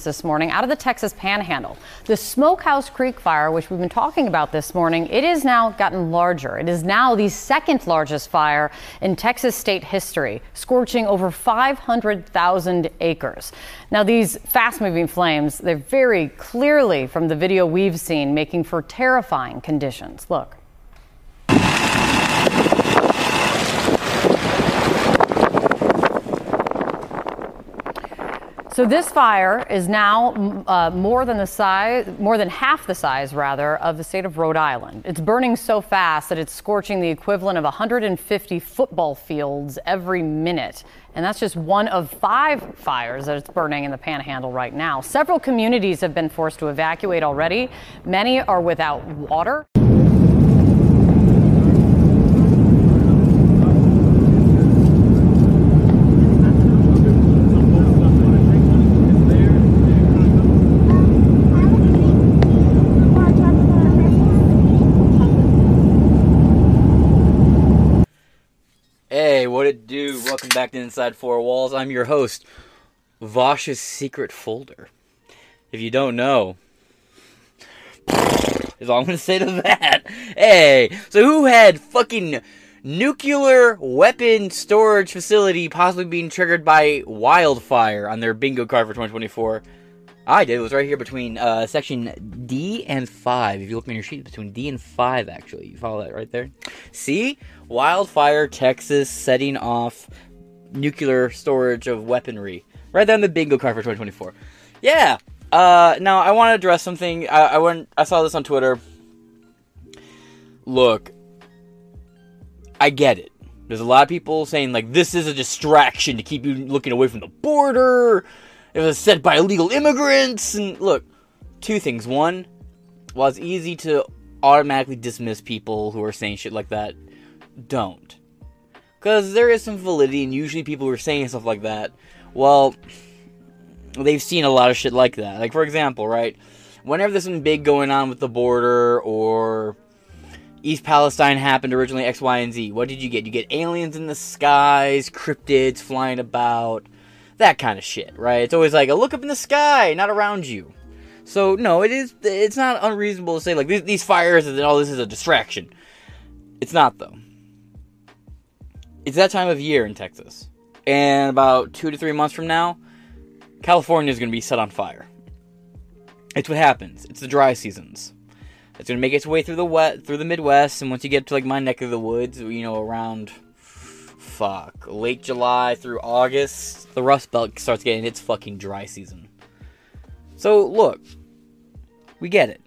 this morning out of the Texas Panhandle. The Smokehouse Creek fire, which we've been talking about this morning, it has now gotten larger. It is now the second largest fire in Texas state history, scorching over 500,000 acres. Now, these fast moving flames, they're very clearly from the video we've seen, making for terrifying conditions. Look. So this fire is now uh, more than the size, more than half the size, rather, of the state of Rhode Island. It's burning so fast that it's scorching the equivalent of 150 football fields every minute. And that's just one of five fires that it's burning in the panhandle right now. Several communities have been forced to evacuate already. Many are without water. what it do? Welcome back to Inside Four Walls. I'm your host, Vosh's Secret Folder. If you don't know, is all I'm gonna say to that. Hey, so who had fucking nuclear weapon storage facility possibly being triggered by wildfire on their bingo card for 2024? I did. It was right here between uh, section D and 5. If you look on your sheet, between D and 5, actually. You follow that right there? See? Wildfire, Texas, setting off nuclear storage of weaponry. Right there on the bingo card for 2024. Yeah. Uh, now, I want to address something. I, I, went, I saw this on Twitter. Look, I get it. There's a lot of people saying, like, this is a distraction to keep you looking away from the border it was set by illegal immigrants. And look, two things. One, while it's easy to automatically dismiss people who are saying shit like that, don't. Because there is some validity, and usually people who are saying stuff like that, well, they've seen a lot of shit like that. Like, for example, right? Whenever there's something big going on with the border or East Palestine happened originally, X, Y, and Z, what did you get? You get aliens in the skies, cryptids flying about, that kind of shit, right? It's always like a look up in the sky, not around you. So no, it is. It's not unreasonable to say like these, these fires and all this is a distraction. It's not though. It's that time of year in Texas, and about two to three months from now, California is going to be set on fire. It's what happens. It's the dry seasons. It's going to make its way through the wet through the Midwest, and once you get to like my neck of the woods, you know, around fuck. Late July through August, the Rust Belt starts getting its fucking dry season. So, look, we get it.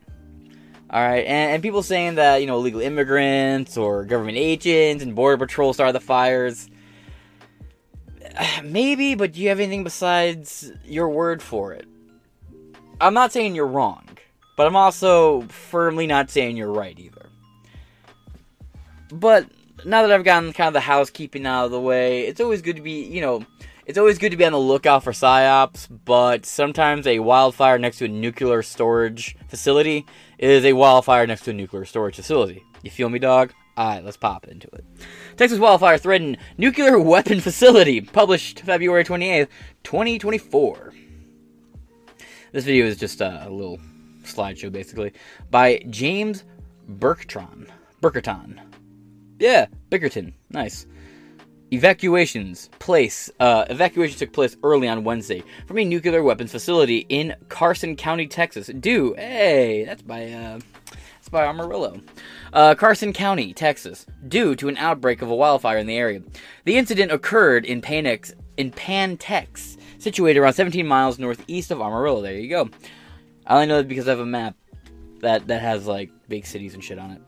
Alright, and, and people saying that, you know, illegal immigrants or government agents and Border Patrol started the fires. Maybe, but do you have anything besides your word for it? I'm not saying you're wrong, but I'm also firmly not saying you're right either. But now that I've gotten kind of the housekeeping out of the way, it's always good to be, you know, it's always good to be on the lookout for psyops, but sometimes a wildfire next to a nuclear storage facility is a wildfire next to a nuclear storage facility. You feel me, dog? Alright, let's pop into it. Texas wildfire threaten nuclear weapon facility, published February 28th, 2024. This video is just a, little slideshow, basically, by James Burketron. Burkerton. Yeah, Bickerton. Nice. Evacuations place. Uh, evacuation took place early on Wednesday from a nuclear weapons facility in Carson County, Texas. Due, hey, that's by uh, that's by Amarillo, uh, Carson County, Texas, due to an outbreak of a wildfire in the area. The incident occurred in Panex, in Pantex, situated around 17 miles northeast of Amarillo. There you go. I only know that because I have a map that that has like big cities and shit on it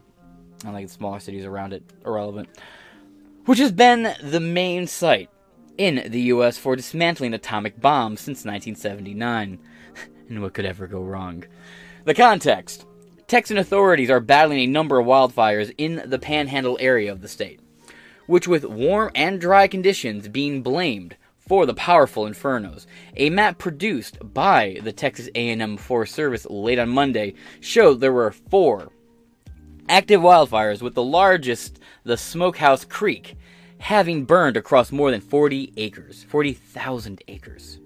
and like the smaller cities around it irrelevant, which has been the main site in the U.S. for dismantling atomic bombs since 1979. and what could ever go wrong? The context Texan authorities are battling a number of wildfires in the panhandle area of the state, which, with warm and dry conditions, being blamed for the powerful infernos. A map produced by the Texas A&M Forest Service late on Monday showed there were four active wildfires, with the largest, the Smokehouse Creek, having burned across more than 40 acres. 40,000 acres.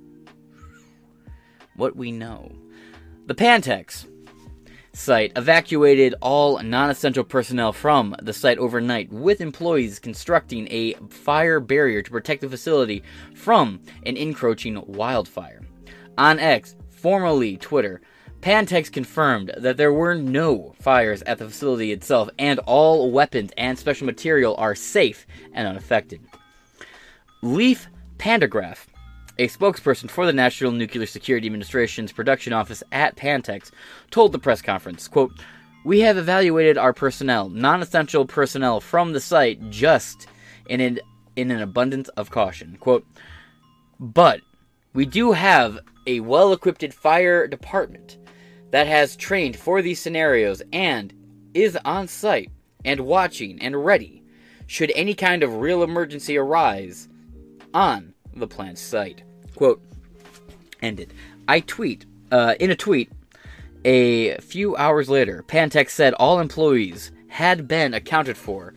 what we know. The Pantex site evacuated all non essential personnel from the site overnight, with employees constructing a fire barrier to protect the facility from an encroaching wildfire. On X, formerly Twitter, Pantex confirmed that there were no fires at the facility itself and all weapons and special material are safe and unaffected. Laef Pendergraft, a spokesperson for the National Nuclear Security Administration's production office at Pantex, told the press conference, quote, "We have evaluated our personnel, non-essential personnel from the site just in an in an abundance of caution." Quote, "But we do have a well-equipped fire department that has trained for these scenarios and is on site and watching and ready should any kind of real emergency arise on the plant's site. Quote, ended. I tweet, uh, in a tweet, a few hours later, Pantex said all employees had been accounted for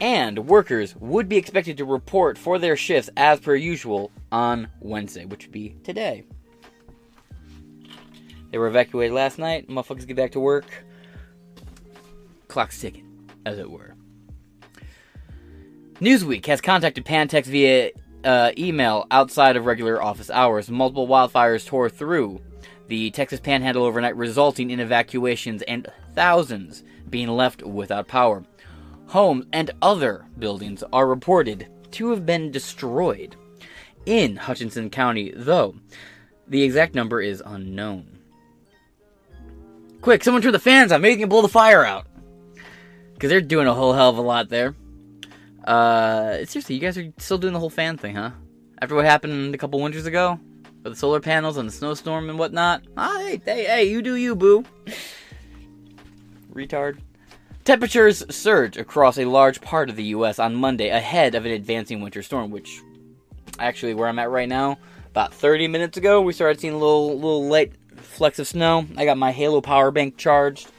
and workers would be expected to report for their shifts as per usual on Wednesday, which would be today. They were evacuated last night. Motherfuckers get back to work. Clock's ticking, as it were. Newsweek has contacted Pantex via uh, email outside of regular office hours. Multiple wildfires tore through the Texas Panhandle overnight, resulting in evacuations and thousands being left without power. Homes and other buildings are reported to have been destroyed in Hutchinson County, though the exact number is unknown. Quick, someone turn the fans on. Maybe they can blow the fire out. Because they're doing a whole hell of a lot there. Uh, seriously, you guys are still doing the whole fan thing, huh? After what happened a couple winters ago? With the solar panels and the snowstorm and whatnot? Ah, hey, hey, hey, you do you, boo. Retard. Temperatures surge across a large part of the U.S. on Monday ahead of an advancing winter storm, which actually where I'm at right now, about 30 minutes ago, we started seeing a little little light flecks of snow. I got my Halo power bank charged.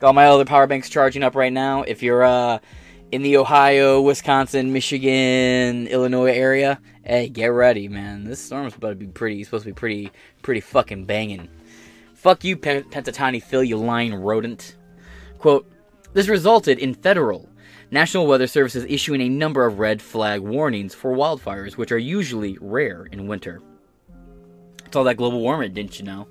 Got my other power banks charging up right now. If you're uh in the Ohio, Wisconsin, Michigan, Illinois area, hey, get ready, man. This storm's about to be pretty. Supposed to be pretty, pretty fucking banging. Fuck you, Pen- Pentatoni Phil, you lying rodent. Quote: This resulted in federal National Weather Services issuing a number of red flag warnings for wildfires, which are usually rare in winter. It's all that global warming, didn't you know?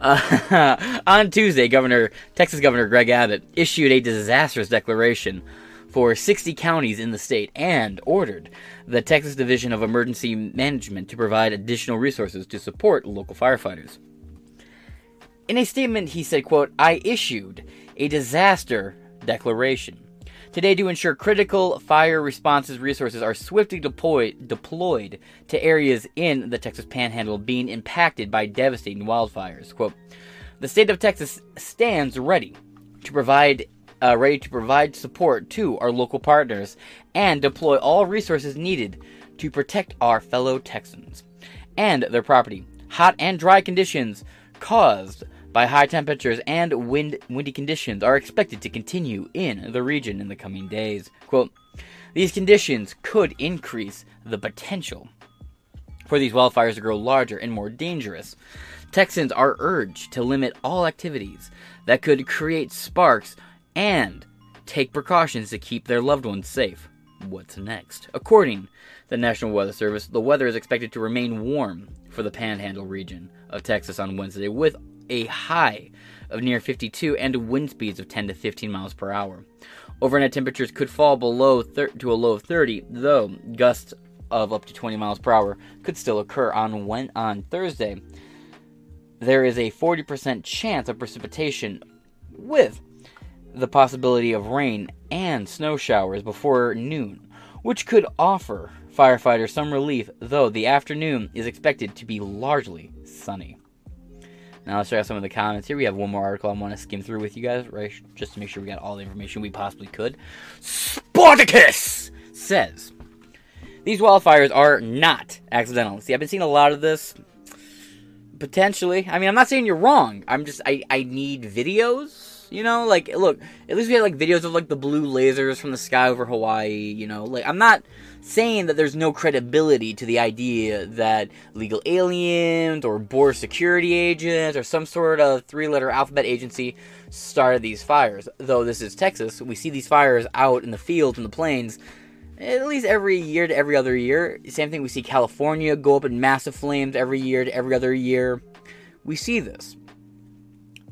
Uh, on Tuesday, Governor Texas Governor Greg Abbott issued a disastrous declaration for 60 counties in the state and ordered the Texas Division of Emergency Management to provide additional resources to support local firefighters. In a statement, he said, quote, I issued a disaster declaration today to ensure critical fire responses resources are swiftly deployed, deployed to areas in the Texas Panhandle being impacted by devastating wildfires. Quote, the state of Texas stands ready to provide uh, ready to provide support to our local partners and deploy all resources needed to protect our fellow Texans and their property. Hot and dry conditions caused by high temperatures and wind, windy conditions are expected to continue in the region in the coming days. Quote, these conditions could increase the potential for these wildfires to grow larger and more dangerous. Texans are urged to limit all activities that could create sparks and take precautions to keep their loved ones safe. What's next? According to the National Weather Service, the weather is expected to remain warm for the panhandle region of Texas on Wednesday with a high of near 52 and wind speeds of 10 to 15 miles per hour. Overnight temperatures could fall below thir- to a low of 30, though gusts of up to 20 miles per hour could still occur on when- on Thursday. There is a 40% chance of precipitation with the possibility of rain and snow showers before noon, which could offer firefighters some relief, though the afternoon is expected to be largely sunny. Now let's check out some of the comments here. We have one more article I want to skim through with you guys, right? Just to make sure we got all the information we possibly could. Spartacus says these wildfires are not accidental. See, I've been seeing a lot of this. Potentially, I mean, I'm not saying you're wrong. I'm just I I need videos You know, like look, at least we had like videos of like the blue lasers from the sky over Hawaii. You know, like I'm not saying that there's no credibility to the idea that legal aliens or border security agents or some sort of three-letter alphabet agency started these fires. Though this is Texas, we see these fires out in the fields and the plains at least every year to every other year. Same thing we see California go up in massive flames every year to every other year. We see this.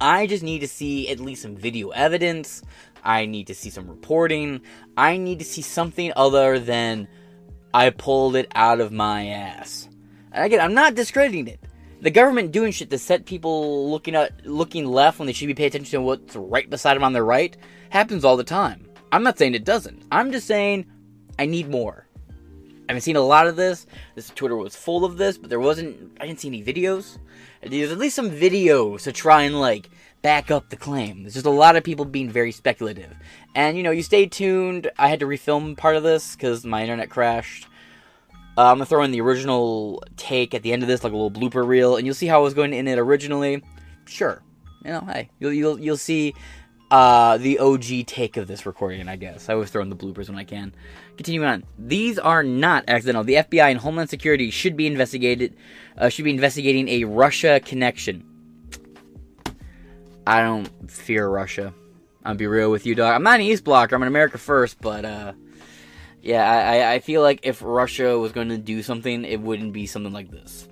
I just need to see at least some video evidence. I need to see some reporting. I need to see something other than I pulled it out of my ass. And again, I'm not discrediting it. The government doing shit to set people looking at looking left when they should be paying attention to what's right beside them on their right happens all the time. I'm not saying it doesn't. I'm just saying I need more. I haven't seen a lot of this. This Twitter was full of this, but there wasn't. I didn't see any videos. There's at least some videos to try and like back up the claim. There's just a lot of people being very speculative. And you know, you stay tuned. I had to refilm part of this because my internet crashed. Uh, I'm gonna throw in the original take at the end of this, like a little blooper reel, and you'll see how I was going in it originally. Sure, you know, hey, you'll you'll you'll see uh, the OG take of this recording, I guess. I always throw in the bloopers when I can. Continuing on, these are not accidental. The FBI and Homeland Security should be investigated. Uh, should be investigating a Russia connection. I don't fear Russia. I'll be real with you, dog. I'm not an East Blocker. I'm an America First, but uh, yeah, I, I feel like if Russia was going to do something, it wouldn't be something like this.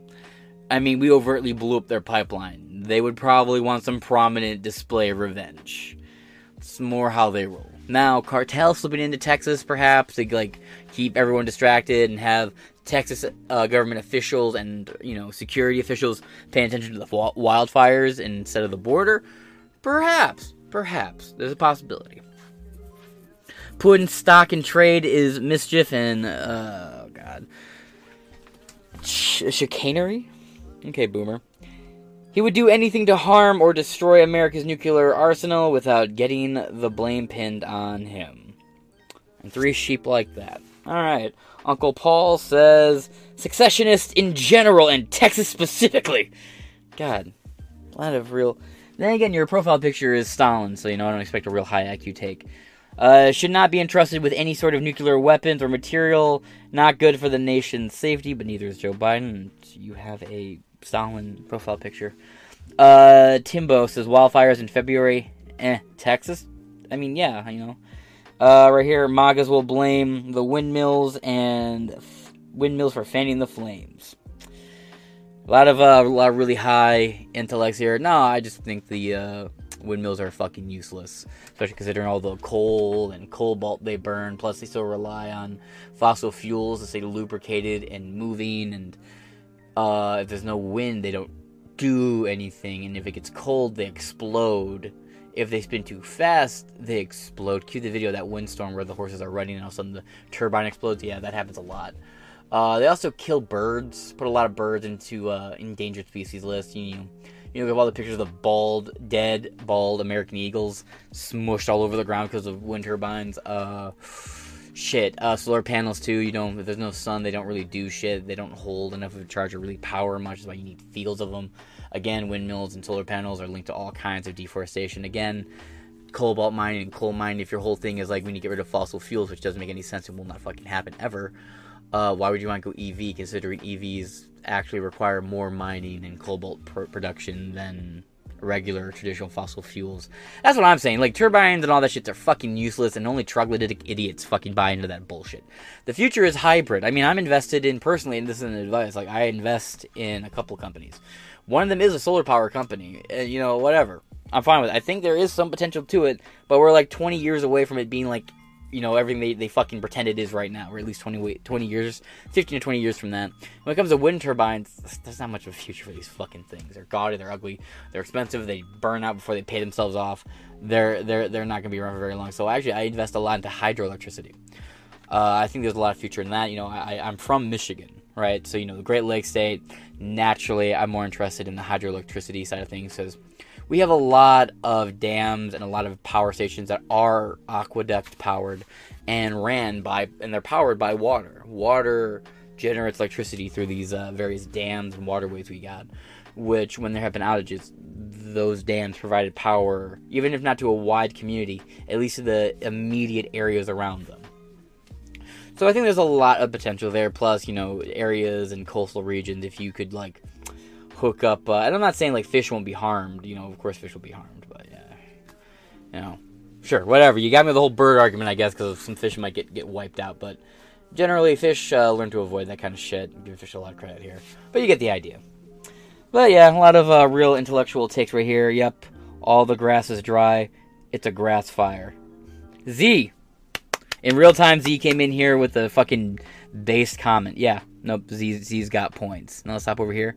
I mean, we overtly blew up their pipeline. They would probably want some prominent display of revenge. It's more how they roll. Now, cartel slipping into Texas, perhaps to like keep everyone distracted and have Texas uh, government officials and you know security officials paying attention to the wildfires instead of the border. Perhaps, perhaps there's a possibility. Putting stock in trade is mischief and uh, oh god, Ch- chicanery. Okay, boomer. He would do anything to harm or destroy America's nuclear arsenal without getting the blame pinned on him. And three sheep like that. Alright. Uncle Paul says secessionists in general and Texas specifically. God. A lot of real. Then again, your profile picture is Stalin, so you know I don't expect a real high IQ take. Uh, should not be entrusted with any sort of nuclear weapons or material. Not good for the nation's safety, but neither is Joe Biden. You have a Stalin profile picture. Uh, Timbo says wildfires in February. Eh, Texas? I mean, yeah, you know. Uh, right here, Magas will blame the windmills and f- windmills for fanning the flames. A lot of uh, a lot of really high intellects here. No, I just think the uh, windmills are fucking useless, especially considering all the coal and cobalt they burn. Plus, they still rely on fossil fuels to stay lubricated and moving, and uh, if there's no wind, they don't do anything. And if it gets cold, they explode. If they spin too fast, they explode. Cue the video that windstorm where the horses are running and all of a sudden the turbine explodes. Yeah, that happens a lot. Uh, they also kill birds. Put a lot of birds into uh, endangered species list. You know, you know, we have all the pictures of bald, dead, bald American eagles smushed all over the ground because of wind turbines. Uh, shit. Uh, solar panels too. You know, if there's no sun, they don't really do shit. They don't hold enough of a charge to really power much. That's why you need fields of them. Again, windmills and solar panels are linked to all kinds of deforestation. Again, cobalt mining and coal mining. If your whole thing is like need to get rid of fossil fuels, which doesn't make any sense and will not fucking happen ever. Uh, why would you want to go EV considering EVs actually require more mining and cobalt pr- production than regular traditional fossil fuels. That's what I'm saying. Like turbines and all that shit are fucking useless, and only troglodytic idiots fucking buy into that bullshit. The future is hybrid. I mean, I'm invested in personally, and this is an advice. Like I invest in a couple companies. One of them is a solar power company. And, you know, whatever. I'm fine with it. I think there is some potential to it, but we're like 20 years away from it being like you know everything they, they fucking pretend it is right now, or at least 20 20 years, 15 to 20 years from that. When it comes to wind turbines, there's not much of a future for these fucking things. They're gaudy, they're ugly, they're expensive, they burn out before they pay themselves off. They're they're they're not gonna be around for very long. So actually, I invest a lot into hydroelectricity. Uh, I think there's a lot of future in that. You know, I, I'm from Michigan, right? So you know, the Great Lakes state. Naturally, I'm more interested in the hydroelectricity side of things because we have a lot of dams and a lot of power stations that are aqueduct powered and ran by and they're powered by water. Water generates electricity through these uh, various dams and waterways we got. Which, when there have been outages, those dams provided power, even if not to a wide community, at least to the immediate areas around them. So I think there's a lot of potential there. Plus, you know, areas and coastal regions. If you could like hook up, uh, and I'm not saying like fish won't be harmed. You know, of course fish will be harmed, but yeah, you know, sure, whatever. You got me the whole bird argument, I guess, because some fish might get get wiped out. But generally, fish uh, learn to avoid that kind of shit. Give fish a lot of credit here, but you get the idea. But yeah, a lot of uh, real intellectual takes right here. Yep, all the grass is dry. It's a grass fire. Z. In real time, Z came in here with a fucking based comment. Yeah, nope, Z, Z's got points. Now let's hop over here.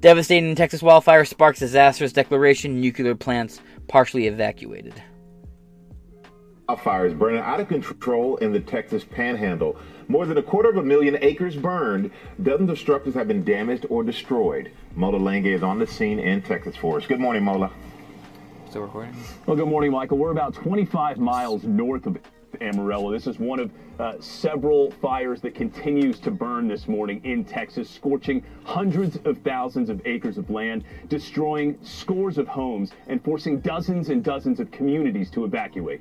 Devastating Texas wildfire sparks disastrous declaration. Nuclear plants partially evacuated. Wildfires burning out of control in the Texas panhandle. More than a quarter of a million acres burned. Dozens of structures have been damaged or destroyed. Mola Lenghi is on the scene in Texas for us. Good morning, Mola. Still recording? Well, good morning, Michael. We're about 25 miles north of Amarillo. This is one of uh, several fires that continues to burn this morning in Texas, scorching hundreds of thousands of acres of land, destroying scores of homes, and forcing dozens and dozens of communities to evacuate.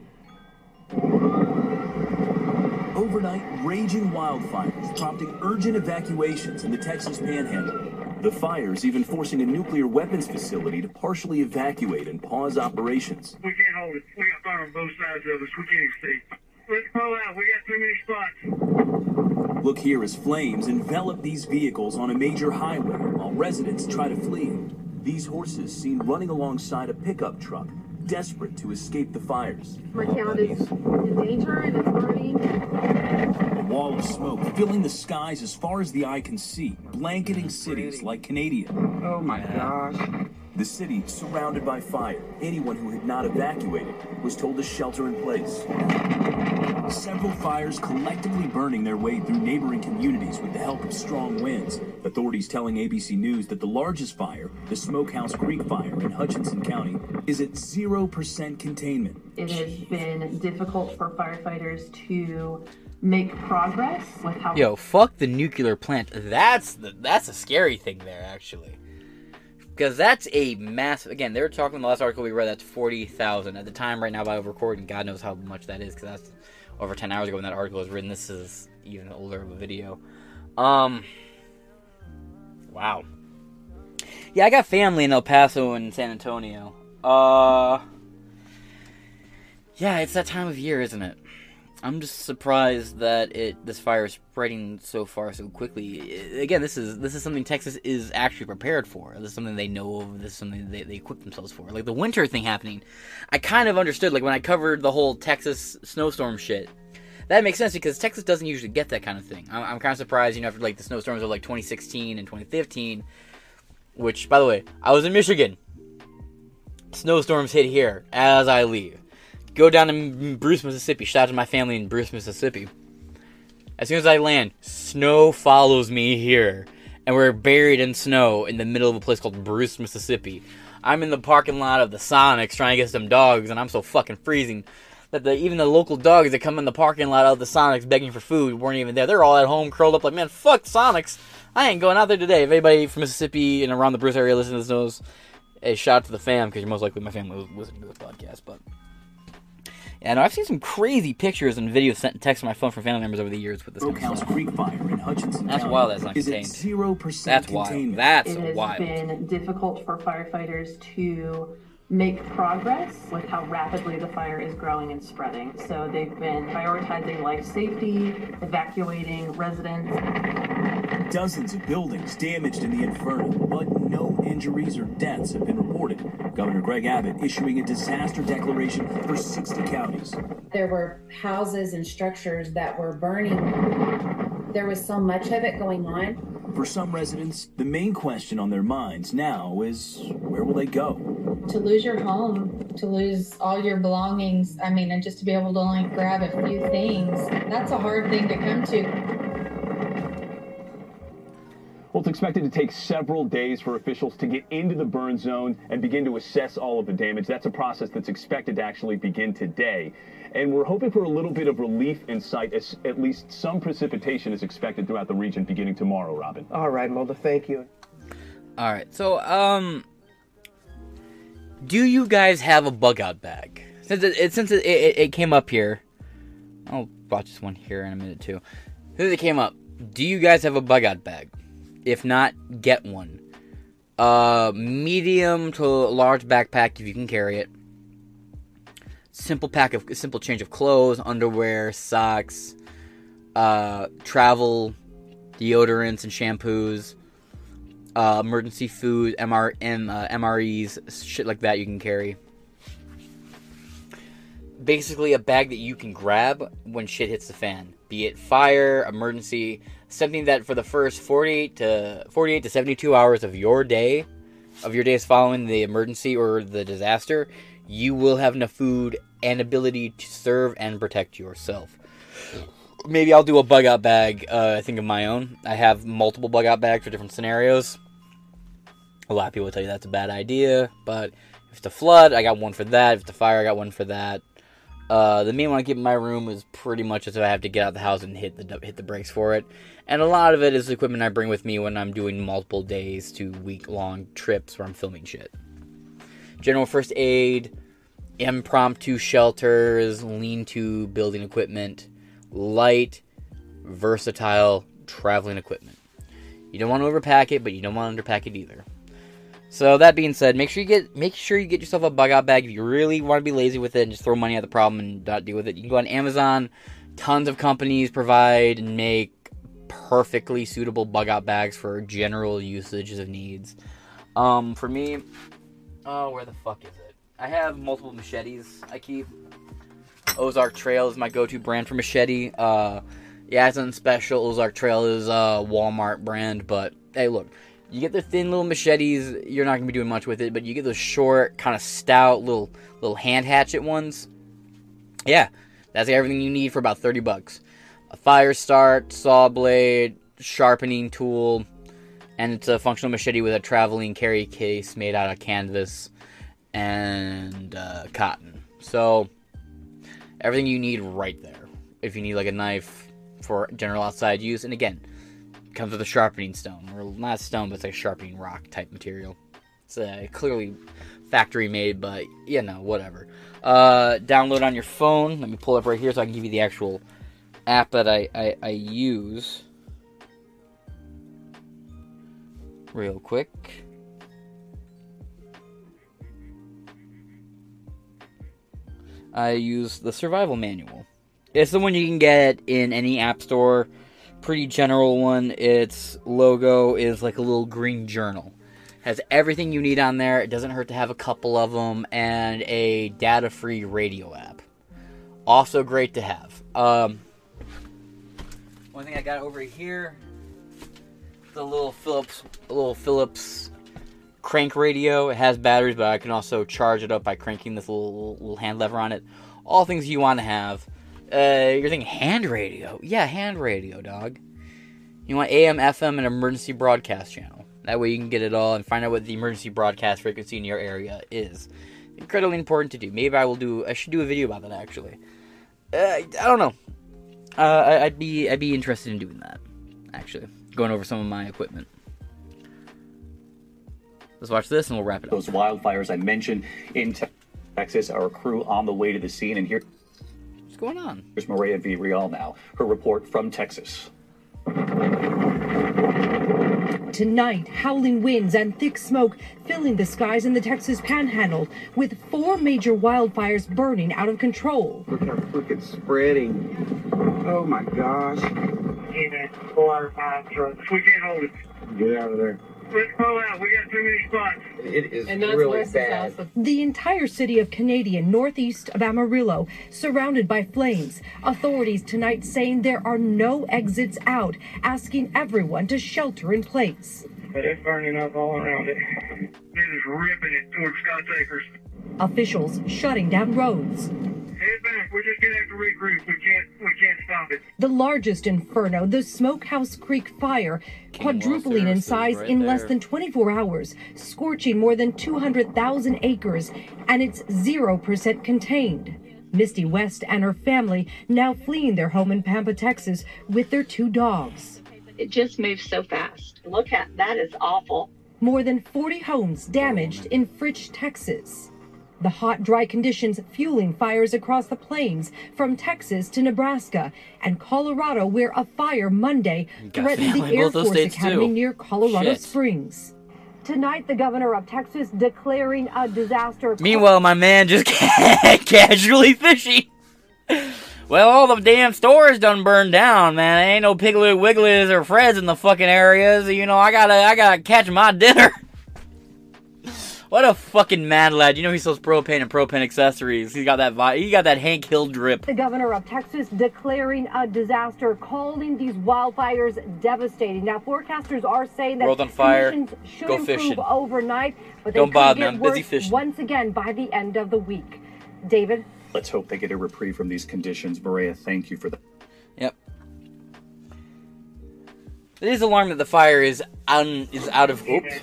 Overnight, raging wildfires prompting urgent evacuations in the Texas panhandle. The fires even forcing a nuclear weapons facility to partially evacuate and pause operations. We can't hold it. We got fire on both sides of us. We can't stay. Let's pull out. We got too many spots. Look here as flames envelop these vehicles on a major highway while residents try to flee. These horses seen running alongside a pickup truck, desperate to escape the fires. My town is in danger and it's burning. A wall of smoke filling the skies as far as the eye can see, blanketing cities like Canada. Oh my gosh. The city surrounded by fire. Anyone who had not evacuated was told to shelter in place. Several fires collectively burning their way through neighboring communities with the help of strong winds. Authorities telling ABC News that the largest fire, the Smokehouse Creek Fire in Hutchinson County, is at 0% containment. It has been difficult for firefighters to make progress with how Yo, fuck the nuclear plant. That's the that's a scary thing there, actually. Because that's a massive. Again, they were talking in the last article we read. That's forty thousand at the time. Right now, by recording, God knows how much that is. Because that's over ten hours ago when that article was written. This is even older of a video. Um. Wow. Yeah, I got family in El Paso and San Antonio. Uh. Yeah, it's that time of year, isn't it? I'm just surprised that it this fire is spreading so far so quickly. Again, this is this is something Texas is actually prepared for. This is something they know of. This is something they, they equip themselves for. Like the winter thing happening, I kind of understood. Like when I covered the whole Texas snowstorm shit, that makes sense because Texas doesn't usually get that kind of thing. I'm, I'm kind of surprised, you know, after like the snowstorms of like 2016 and 2015, which by the way, I was in Michigan. Snowstorms hit here as I leave go down to Bruce, Mississippi. Shout out to my family in Bruce, Mississippi. As soon as I land, snow follows me here. And we're buried in snow in the middle of a place called Bruce, Mississippi. I'm in the parking lot of the Sonics trying to get some dogs, and I'm so fucking freezing that the, even the local dogs that come in the parking lot of the Sonics begging for food weren't even there. They're all at home curled up like, man, fuck Sonics. I ain't going out there today. If anybody from Mississippi and around the Bruce area listens to this knows, a shout out to the fam, because you're most likely my family listening to this podcast, but... And I've seen some crazy pictures and videos sent text to my phone from family members over the years with this. kind of stuff. Creek Fire in Hutchinson That's County wild. That's not is at contained. zero percent That's wild. containment. That's it has wild. been difficult for firefighters to make progress with how rapidly the fire is growing and spreading. So they've been prioritizing life safety, evacuating residents. Dozens of buildings damaged in the inferno, but no injuries or deaths have been reported. Governor Greg Abbott issuing a disaster declaration for 60 counties. there were houses and structures that were burning. There was so much of it going on. For some residents, the main question on their minds now is where will they go? to lose your home, to lose all your belongings, I mean, and just to be able to only grab a few things, that's a hard thing to come to. Well, it's expected to take several days for officials to get into the burn zone and begin to assess all of the damage. That's a process that's expected to actually begin today. And we're hoping for a little bit of relief in sight, as at least some precipitation is expected throughout the region beginning tomorrow, Robin. All right, Mulder, thank you. All right, so um, do you guys have a bug out bag? Since it, it since it, it, it came up here, I'll watch this one here in a minute too. Since it came up, do you guys have a bug out bag? If not, get one. Uh, medium to large backpack if you can carry it. Simple pack of simple change of clothes, underwear, socks, uh, travel, deodorants and shampoos, uh, emergency food, MR, M, uh, MREs, shit like that you can carry. Basically, a bag that you can grab when shit hits the fan, be it fire, emergency, something that for the first 48 to 48 to 72 hours of your day, of your days following the emergency or the disaster, you will have enough food and ability to serve and protect yourself. Maybe I'll do a bug out bag. Uh, I think of my own. I have multiple bug out bags for different scenarios. A lot of people tell you that's a bad idea, but if it's a flood, I got one for that. If it's a fire, I got one for that. Uh, the main one I keep in my room is pretty much as if I have to get out of the house and hit the hit the brakes for it. And a lot of it is equipment I bring with me when I'm doing multiple days to week long trips where I'm filming shit. General first aid, impromptu shelters, lean to building equipment, light, versatile traveling equipment. You don't want to overpack it, but you don't want to underpack it either. So that being said, make sure you get make sure you get yourself a bug out bag if you really want to be lazy with it and just throw money at the problem and not deal with it. You can go on Amazon. Tons of companies provide and make perfectly suitable bug out bags for general usages of needs. Um, for me, oh, where the fuck is it? I have multiple machetes. I keep Ozark Trail is my go-to brand for machete. Uh, yeah, it's on special. Ozark Trail is a Walmart brand, but hey, look, you get the thin little machetes. You're not gonna be doing much with it, but you get those short, kind of stout, little little hand hatchet ones. Yeah, that's everything you need for about thirty bucks. A fire start, saw blade, sharpening tool, and it's a functional machete with a traveling carry case made out of canvas and uh, cotton. So everything you need right there. If you need like a knife for general outside use, and again, comes with a sharpening stone, or not stone, but it's like a sharpening rock type material. It's uh, clearly factory made, but you know, whatever. Uh, download on your phone. Let me pull up right here so I can give you the actual app that I, I, I use. Real quick. I use the survival manual. It's the one you can get in any app store. Pretty general one. Its logo is like a little green journal. Has everything you need on there. It doesn't hurt to have a couple of them, and a data-free radio app. Also great to have. Um, one thing I got over here, the little Philips, little Philips crank radio. It has batteries, but I can also charge it up by cranking this little, little hand lever on it. All things you want to have. Uh, you're thinking hand radio? Yeah, hand radio, dog. You want AM, FM, and emergency broadcast channel. That way you can get it all and find out what the emergency broadcast frequency in your area is. Incredibly important to do. Maybe I will do. I should do a video about that actually. Uh, I don't know. Uh, I'd be I'd be interested in doing that. Actually, going over some of my equipment. Let's watch this and we'll wrap it up. Those wildfires I mentioned in Texas, our crew on the way to the scene, and here. What's going on? Here's Mireya Villarreal now. Her report from Texas. Tonight, howling winds and thick smoke filling the skies in the Texas panhandle, with four major wildfires burning out of control. Look how quick it's spreading. Oh my gosh. Even four. We can't hold it. Get out of there. Let's pull out. We got too many spots. It is really bad. The entire city of Canadian, northeast of Amarillo, surrounded by flames. Authorities tonight saying there are no exits out, asking everyone to shelter in place. But it's burning up all around it. It is ripping it towards Scott Acres. Officials shutting down roads. Head back. We're just gonna have to regroup. We can't, we can't stop it. The largest inferno, the Smokehouse Creek fire, quadrupling in size right in less than 24 hours, scorching more than 200,000 acres, and it's 0% contained. Misty West and her family now fleeing their home in Pampa, Texas, with their two dogs. It just moves so fast. Look at that is awful. More than 40 homes damaged in Fritch, Texas. The hot, dry conditions fueling fires across the plains from Texas to Nebraska and Colorado, where a fire Monday threatened the Air Force Academy too. near Colorado Shit. Springs. Tonight, the governor of Texas declaring a disaster. Meanwhile, my man just casually fishing. Well, all the damn stores done burned down, man. Ain't no Piggly Wigglies or Freds in the fucking areas. You know, I gotta, I gotta catch my dinner. What a fucking mad lad! You know he sells propane and propane accessories. He's got that, vi- he got that Hank Hill drip. The governor of Texas declaring a disaster, calling these wildfires devastating. Now, forecasters are saying that World on fire. conditions should Go improve fishing. overnight, but they Don't could bother me, get I'm busy worse fishing. once again by the end of the week. David, Let's hope they get a reprieve from these conditions. Maria, thank you for the. It is alarming that the fire is un, is out of. Oops.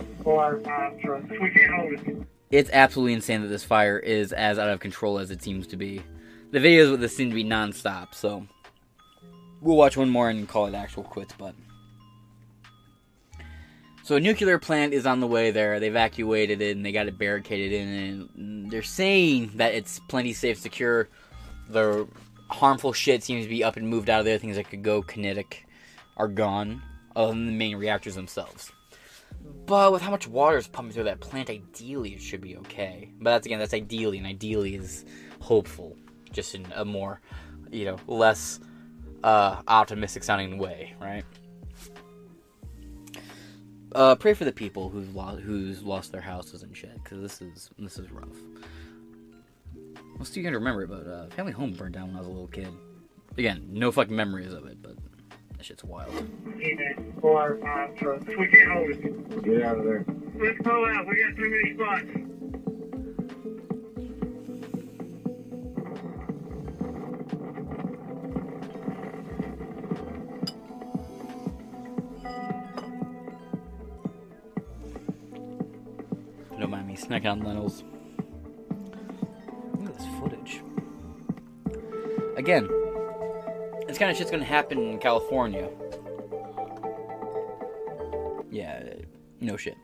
It's absolutely insane that this fire is as out of control as it seems to be. The videos with this seem to be non-stop, so we'll watch one more and call it actual quits. But so a nuclear plant is on the way there. They evacuated it and they got it barricaded in, and they're saying that it's plenty safe, secure. The harmful shit seems to be up and moved out of there. Things that could go kinetic are gone, other than the main reactors themselves. But with how much water is pumping through that plant, ideally it should be okay. But that's again, that's ideally, and ideally is hopeful, just in a more, you know, less uh, optimistic sounding way, right? Uh, pray for the people who've lost who's lost their houses and shit, because this is this is rough. I'm still gonna remember it, but uh, family home burned down when I was a little kid. Again, no fucking memories of it, but that shit's wild. Amen. Four, five trucks. We can't hold it. Get out of there. Let's pull out. We got too many spots. Don't mind me snacking on lentils. Look at this footage. Again, this kind of shit's gonna happen in California. Yeah, no shit.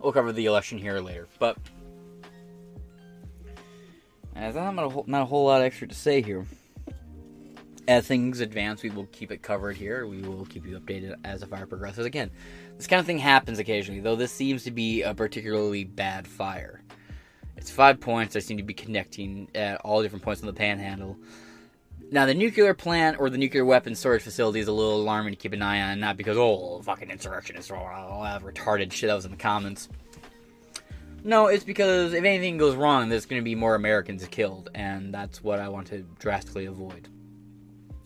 We'll cover the election here later, but as I'm not a whole, not a whole lot extra to say here. As things advance, we will keep it covered here. We will keep you updated as the fire progresses. Again, this kind of thing happens occasionally, though this seems to be a particularly bad fire. It's five points that seem to be connecting at all different points in the panhandle. Now, the nuclear plant or the nuclear weapons storage facility is a little alarming to keep an eye on, not because, oh, fucking insurrectionists or all that retarded shit that was in the comments. No, it's because if anything goes wrong, there's going to be more Americans killed, and that's what I want to drastically avoid.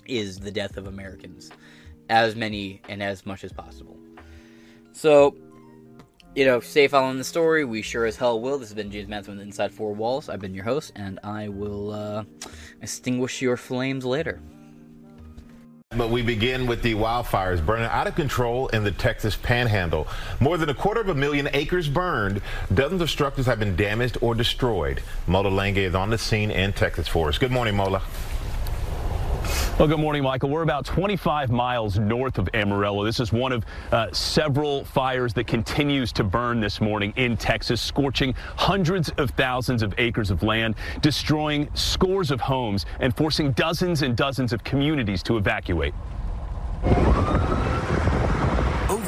Is the death of Americans, as many and as much as possible. So, you know, stay following the story. We sure as hell will. This has been James Manson with Inside Four Walls. I've been your host, and I will uh, extinguish your flames later. But we begin with the wildfires burning out of control in the Texas panhandle. More than a quarter of a million acres burned. Dozens of structures have been damaged or destroyed. Mola Lenghi is on the scene in Texas for us. Good morning, Mola. Well, good morning, Michael. We're about 25 miles north of Amarillo. This is one of uh, several fires that continues to burn this morning in Texas, scorching hundreds of thousands of acres of land, destroying scores of homes, and forcing dozens and dozens of communities to evacuate.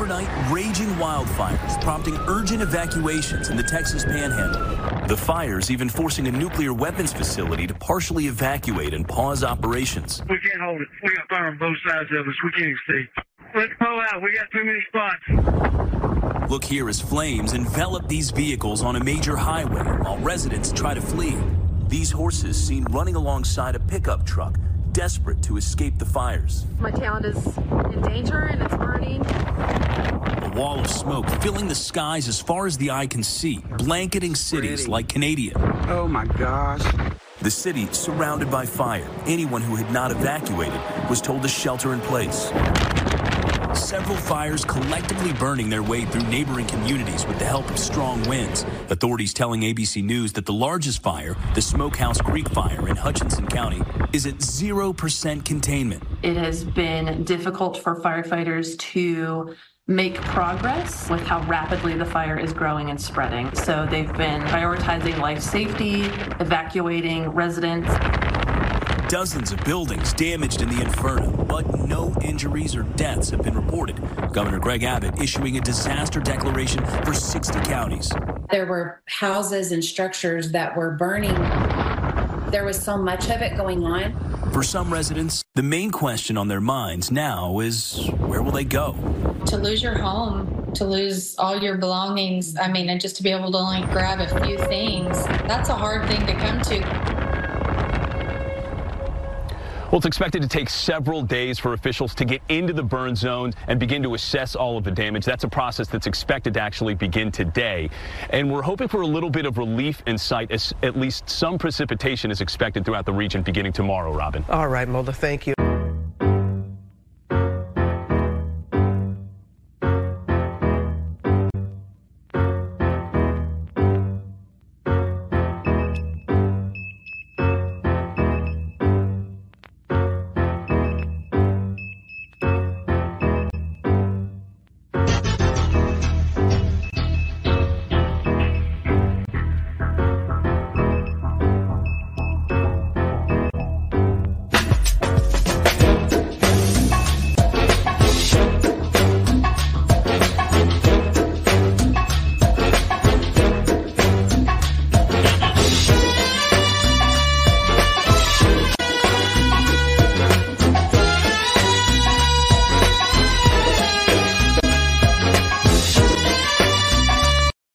Overnight, raging wildfires prompting urgent evacuations in the Texas panhandle. The fires even forcing a nuclear weapons facility to partially evacuate and pause operations. We can't hold it. We got fire on both sides of us. We can't even see. Let's pull out. We got too many spots. Look here as flames envelop these vehicles on a major highway while residents try to flee. These horses seen running alongside a pickup truck, desperate to escape the fires. My town is in danger and it's burning. A wall of smoke filling the skies as far as the eye can see, blanketing cities like Canadian. Oh my gosh. The city surrounded by fire. Anyone who had not evacuated was told to shelter in place. Several fires collectively burning their way through neighboring communities with the help of strong winds. Authorities telling ABC News that the largest fire, the Smokehouse Creek fire in Hutchinson County, is at 0% containment. It has been difficult for firefighters to make progress with how rapidly the fire is growing and spreading. So they've been prioritizing life safety, evacuating residents. Dozens of buildings damaged in the inferno, but no injuries or deaths have been reported. Governor Greg Abbott issuing a disaster declaration for 60 counties. There were houses and structures that were burning. There was so much of it going on. For some residents, the main question on their minds now is where will they go? To lose your home, to lose all your belongings, I mean, and just to be able to only grab a few things, that's a hard thing to come to. Well, it's expected to take several days for officials to get into the burn zone and begin to assess all of the damage. That's a process that's expected to actually begin today. And we're hoping for a little bit of relief in sight, as at least some precipitation is expected throughout the region beginning tomorrow, Robin. All right, Mola, thank you.